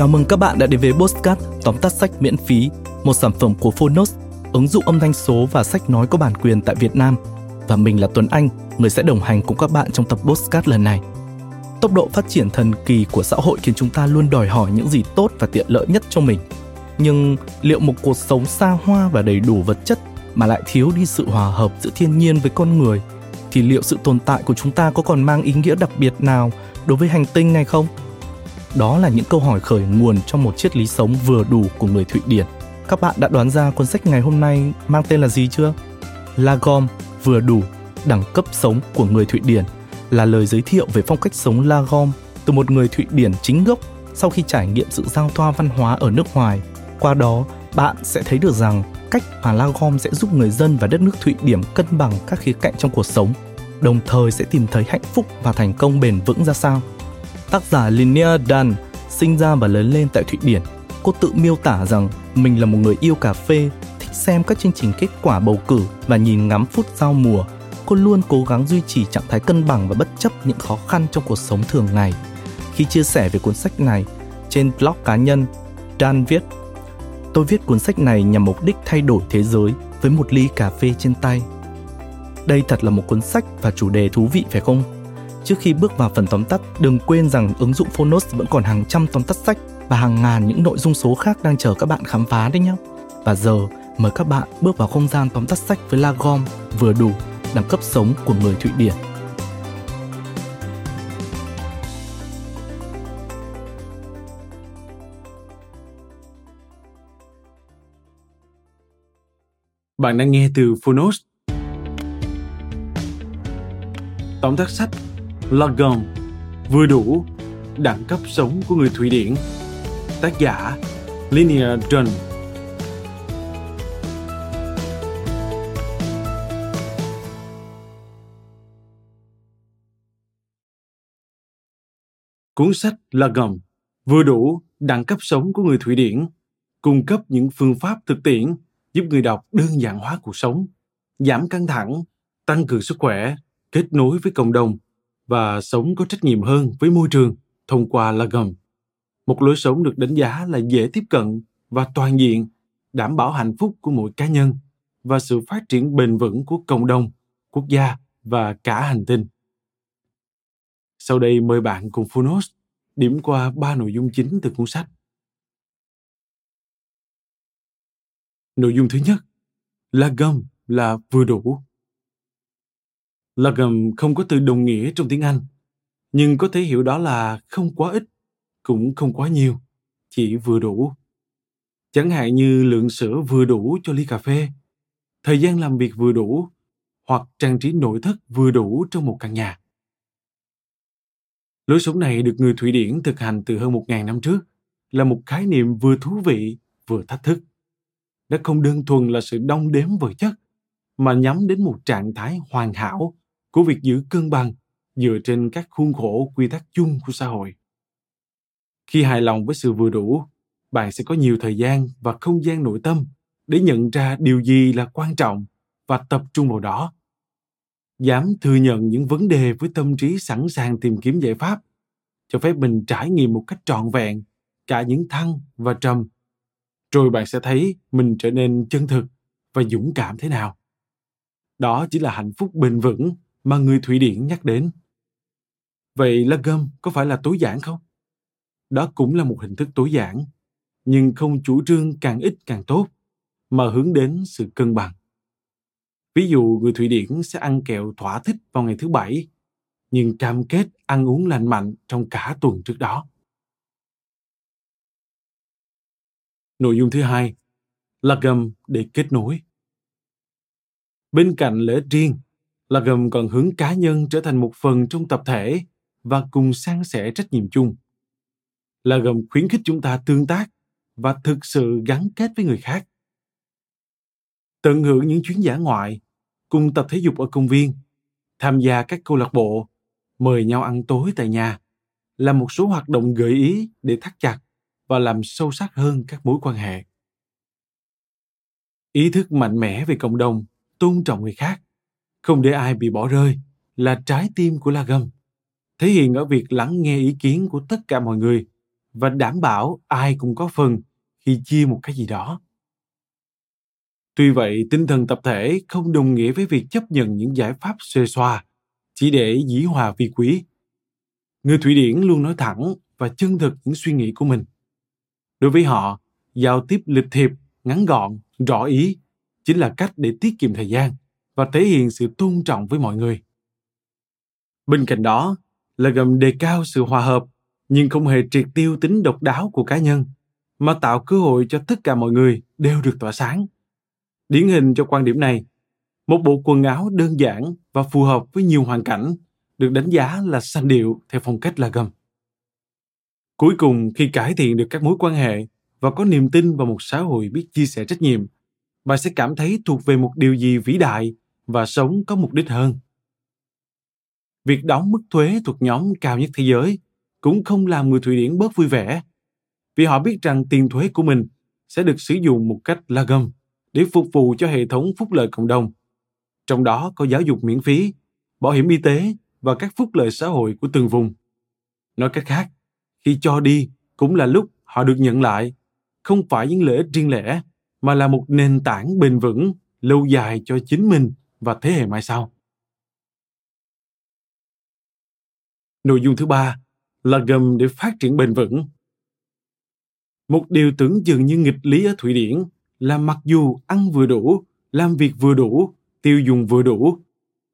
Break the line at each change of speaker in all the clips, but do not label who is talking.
Chào mừng các bạn đã đến với Postcard tóm tắt sách miễn phí, một sản phẩm của Phonos, ứng dụng âm thanh số và sách nói có bản quyền tại Việt Nam. Và mình là Tuấn Anh, người sẽ đồng hành cùng các bạn trong tập Postcard lần này. Tốc độ phát triển thần kỳ của xã hội khiến chúng ta luôn đòi hỏi những gì tốt và tiện lợi nhất cho mình. Nhưng liệu một cuộc sống xa hoa và đầy đủ vật chất mà lại thiếu đi sự hòa hợp giữa thiên nhiên với con người thì liệu sự tồn tại của chúng ta có còn mang ý nghĩa đặc biệt nào đối với hành tinh này không? Đó là những câu hỏi khởi nguồn trong một triết lý sống vừa đủ của người Thụy Điển. Các bạn đã đoán ra cuốn sách ngày hôm nay mang tên là gì chưa? Lagom, vừa đủ, đẳng cấp sống của người Thụy Điển là lời giới thiệu về phong cách sống Lagom từ một người Thụy Điển chính gốc sau khi trải nghiệm sự giao thoa văn hóa ở nước ngoài. Qua đó, bạn sẽ thấy được rằng cách mà Lagom sẽ giúp người dân và đất nước Thụy Điển cân bằng các khía cạnh trong cuộc sống, đồng thời sẽ tìm thấy hạnh phúc và thành công bền vững ra sao. Tác giả Linnea Dan sinh ra và lớn lên tại Thụy Điển. Cô tự miêu tả rằng mình là một người yêu cà phê, thích xem các chương trình kết quả bầu cử và nhìn ngắm phút giao mùa. Cô luôn cố gắng duy trì trạng thái cân bằng và bất chấp những khó khăn trong cuộc sống thường ngày. Khi chia sẻ về cuốn sách này, trên blog cá nhân, Dan viết Tôi viết cuốn sách này nhằm mục đích thay đổi thế giới với một ly cà phê trên tay. Đây thật là một cuốn sách và chủ đề thú vị phải không? Trước khi bước vào phần tóm tắt, đừng quên rằng ứng dụng Phonos vẫn còn hàng trăm tóm tắt sách và hàng ngàn những nội dung số khác đang chờ các bạn khám phá đấy nhé. Và giờ, mời các bạn bước vào không gian tóm tắt sách với Lagom vừa đủ đẳng cấp sống của người Thụy Điển.
Bạn đang nghe từ Phonos. Tóm tắt sách Lagom vừa đủ đẳng cấp sống của người Thụy Điển. Tác giả Linnea Dunn. Cuốn sách Lagom vừa đủ đẳng cấp sống của người Thụy Điển cung cấp những phương pháp thực tiễn giúp người đọc đơn giản hóa cuộc sống, giảm căng thẳng, tăng cường sức khỏe, kết nối với cộng đồng và sống có trách nhiệm hơn với môi trường thông qua Lagom. Một lối sống được đánh giá là dễ tiếp cận và toàn diện, đảm bảo hạnh phúc của mỗi cá nhân và sự phát triển bền vững của cộng đồng, quốc gia và cả hành tinh. Sau đây mời bạn cùng Phonos điểm qua ba nội dung chính từ cuốn sách. Nội dung thứ nhất, Lagom là vừa đủ. Lagom không có từ đồng nghĩa trong tiếng Anh, nhưng có thể hiểu đó là không quá ít, cũng không quá nhiều, chỉ vừa đủ. Chẳng hạn như lượng sữa vừa đủ cho ly cà phê, thời gian làm việc vừa đủ, hoặc trang trí nội thất vừa đủ trong một căn nhà. Lối sống này được người Thụy Điển thực hành từ hơn 1.000 năm trước, là một khái niệm vừa thú vị, vừa thách thức. Nó không đơn thuần là sự đong đếm vật chất, mà nhắm đến một trạng thái hoàn hảo của việc giữ cân bằng dựa trên các khuôn khổ quy tắc chung của xã hội. Khi hài lòng với sự vừa đủ, bạn sẽ có nhiều thời gian và không gian nội tâm để nhận ra điều gì là quan trọng và tập trung vào đó. Dám thừa nhận những vấn đề với tâm trí sẵn sàng tìm kiếm giải pháp, cho phép mình trải nghiệm một cách trọn vẹn cả những thăng và trầm. Rồi bạn sẽ thấy mình trở nên chân thực và dũng cảm thế nào. Đó chỉ là hạnh phúc bền vững mà người Thụy Điển nhắc đến. Vậy lá gâm có phải là tối giản không? Đó cũng là một hình thức tối giản, nhưng không chủ trương càng ít càng tốt, mà hướng đến sự cân bằng. Ví dụ người Thụy Điển sẽ ăn kẹo thỏa thích vào ngày thứ bảy, nhưng cam kết ăn uống lành mạnh trong cả tuần trước đó. Nội dung thứ hai là gầm để kết nối. Bên cạnh lễ riêng, là gồm còn hướng cá nhân trở thành một phần trong tập thể và cùng san sẻ trách nhiệm chung. Là gồm khuyến khích chúng ta tương tác và thực sự gắn kết với người khác. Tận hưởng những chuyến giả ngoại, cùng tập thể dục ở công viên, tham gia các câu lạc bộ, mời nhau ăn tối tại nhà là một số hoạt động gợi ý để thắt chặt và làm sâu sắc hơn các mối quan hệ. Ý thức mạnh mẽ về cộng đồng, tôn trọng người khác không để ai bị bỏ rơi là trái tim của La Gâm, thể hiện ở việc lắng nghe ý kiến của tất cả mọi người và đảm bảo ai cũng có phần khi chia một cái gì đó. Tuy vậy, tinh thần tập thể không đồng nghĩa với việc chấp nhận những giải pháp xuê xoa, chỉ để dĩ hòa vi quý. Người Thụy Điển luôn nói thẳng và chân thực những suy nghĩ của mình. Đối với họ, giao tiếp lịch thiệp, ngắn gọn, rõ ý chính là cách để tiết kiệm thời gian và thể hiện sự tôn trọng với mọi người. Bên cạnh đó là gầm đề cao sự hòa hợp nhưng không hề triệt tiêu tính độc đáo của cá nhân mà tạo cơ hội cho tất cả mọi người đều được tỏa sáng. Điển hình cho quan điểm này, một bộ quần áo đơn giản và phù hợp với nhiều hoàn cảnh được đánh giá là sanh điệu theo phong cách là gầm. Cuối cùng khi cải thiện được các mối quan hệ và có niềm tin vào một xã hội biết chia sẻ trách nhiệm, bạn sẽ cảm thấy thuộc về một điều gì vĩ đại và sống có mục đích hơn. Việc đóng mức thuế thuộc nhóm cao nhất thế giới cũng không làm người Thụy Điển bớt vui vẻ, vì họ biết rằng tiền thuế của mình sẽ được sử dụng một cách la gâm để phục vụ cho hệ thống phúc lợi cộng đồng. Trong đó có giáo dục miễn phí, bảo hiểm y tế và các phúc lợi xã hội của từng vùng. Nói cách khác, khi cho đi cũng là lúc họ được nhận lại, không phải những lợi ích riêng lẻ, mà là một nền tảng bền vững, lâu dài cho chính mình và thế hệ mai sau. Nội dung thứ ba là gầm để phát triển bền vững. Một điều tưởng dường như nghịch lý ở Thụy Điển là mặc dù ăn vừa đủ, làm việc vừa đủ, tiêu dùng vừa đủ,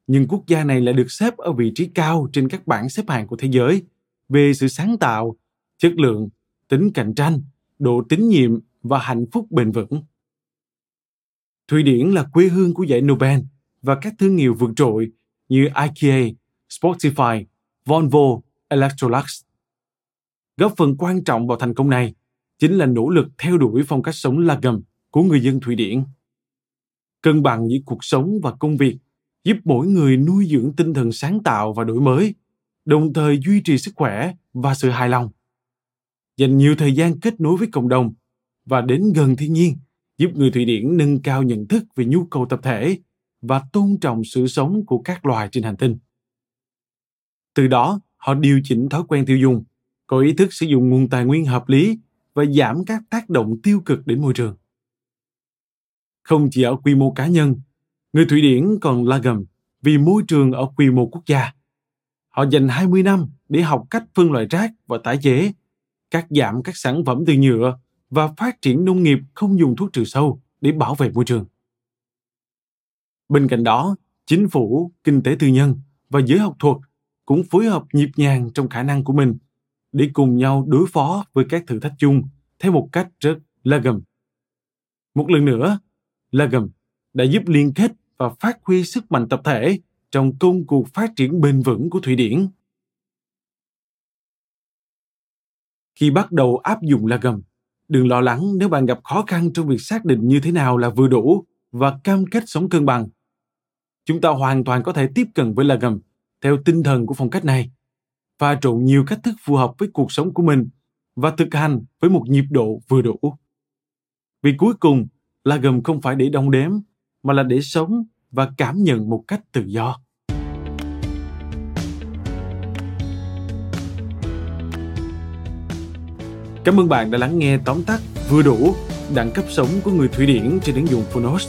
nhưng quốc gia này lại được xếp ở vị trí cao trên các bảng xếp hạng của thế giới về sự sáng tạo, chất lượng, tính cạnh tranh, độ tín nhiệm và hạnh phúc bền vững. Thụy Điển là quê hương của giải Nobel và các thương hiệu vượt trội như IKEA, Spotify, Volvo, Electrolux. Góp phần quan trọng vào thành công này chính là nỗ lực theo đuổi phong cách sống la gầm của người dân Thụy Điển. Cân bằng giữa cuộc sống và công việc giúp mỗi người nuôi dưỡng tinh thần sáng tạo và đổi mới, đồng thời duy trì sức khỏe và sự hài lòng. Dành nhiều thời gian kết nối với cộng đồng và đến gần thiên nhiên giúp người Thụy Điển nâng cao nhận thức về nhu cầu tập thể và tôn trọng sự sống của các loài trên hành tinh. Từ đó, họ điều chỉnh thói quen tiêu dùng, có ý thức sử dụng nguồn tài nguyên hợp lý và giảm các tác động tiêu cực đến môi trường. Không chỉ ở quy mô cá nhân, người Thụy Điển còn la gầm vì môi trường ở quy mô quốc gia. Họ dành 20 năm để học cách phân loại rác và tái chế, cắt giảm các sản phẩm từ nhựa và phát triển nông nghiệp không dùng thuốc trừ sâu để bảo vệ môi trường. Bên cạnh đó, chính phủ, kinh tế tư nhân và giới học thuật cũng phối hợp nhịp nhàng trong khả năng của mình để cùng nhau đối phó với các thử thách chung theo một cách rất la gầm. Một lần nữa, la gầm đã giúp liên kết và phát huy sức mạnh tập thể trong công cuộc phát triển bền vững của Thụy Điển. Khi bắt đầu áp dụng la gầm, đừng lo lắng nếu bạn gặp khó khăn trong việc xác định như thế nào là vừa đủ và cam kết sống cân bằng. Chúng ta hoàn toàn có thể tiếp cận với la gầm theo tinh thần của phong cách này, và trộn nhiều cách thức phù hợp với cuộc sống của mình và thực hành với một nhịp độ vừa đủ. Vì cuối cùng, là gầm không phải để đong đếm, mà là để sống và cảm nhận một cách tự do. Cảm ơn bạn đã lắng nghe tóm tắt vừa đủ đẳng cấp sống của người Thụy Điển trên ứng dụng Phonos.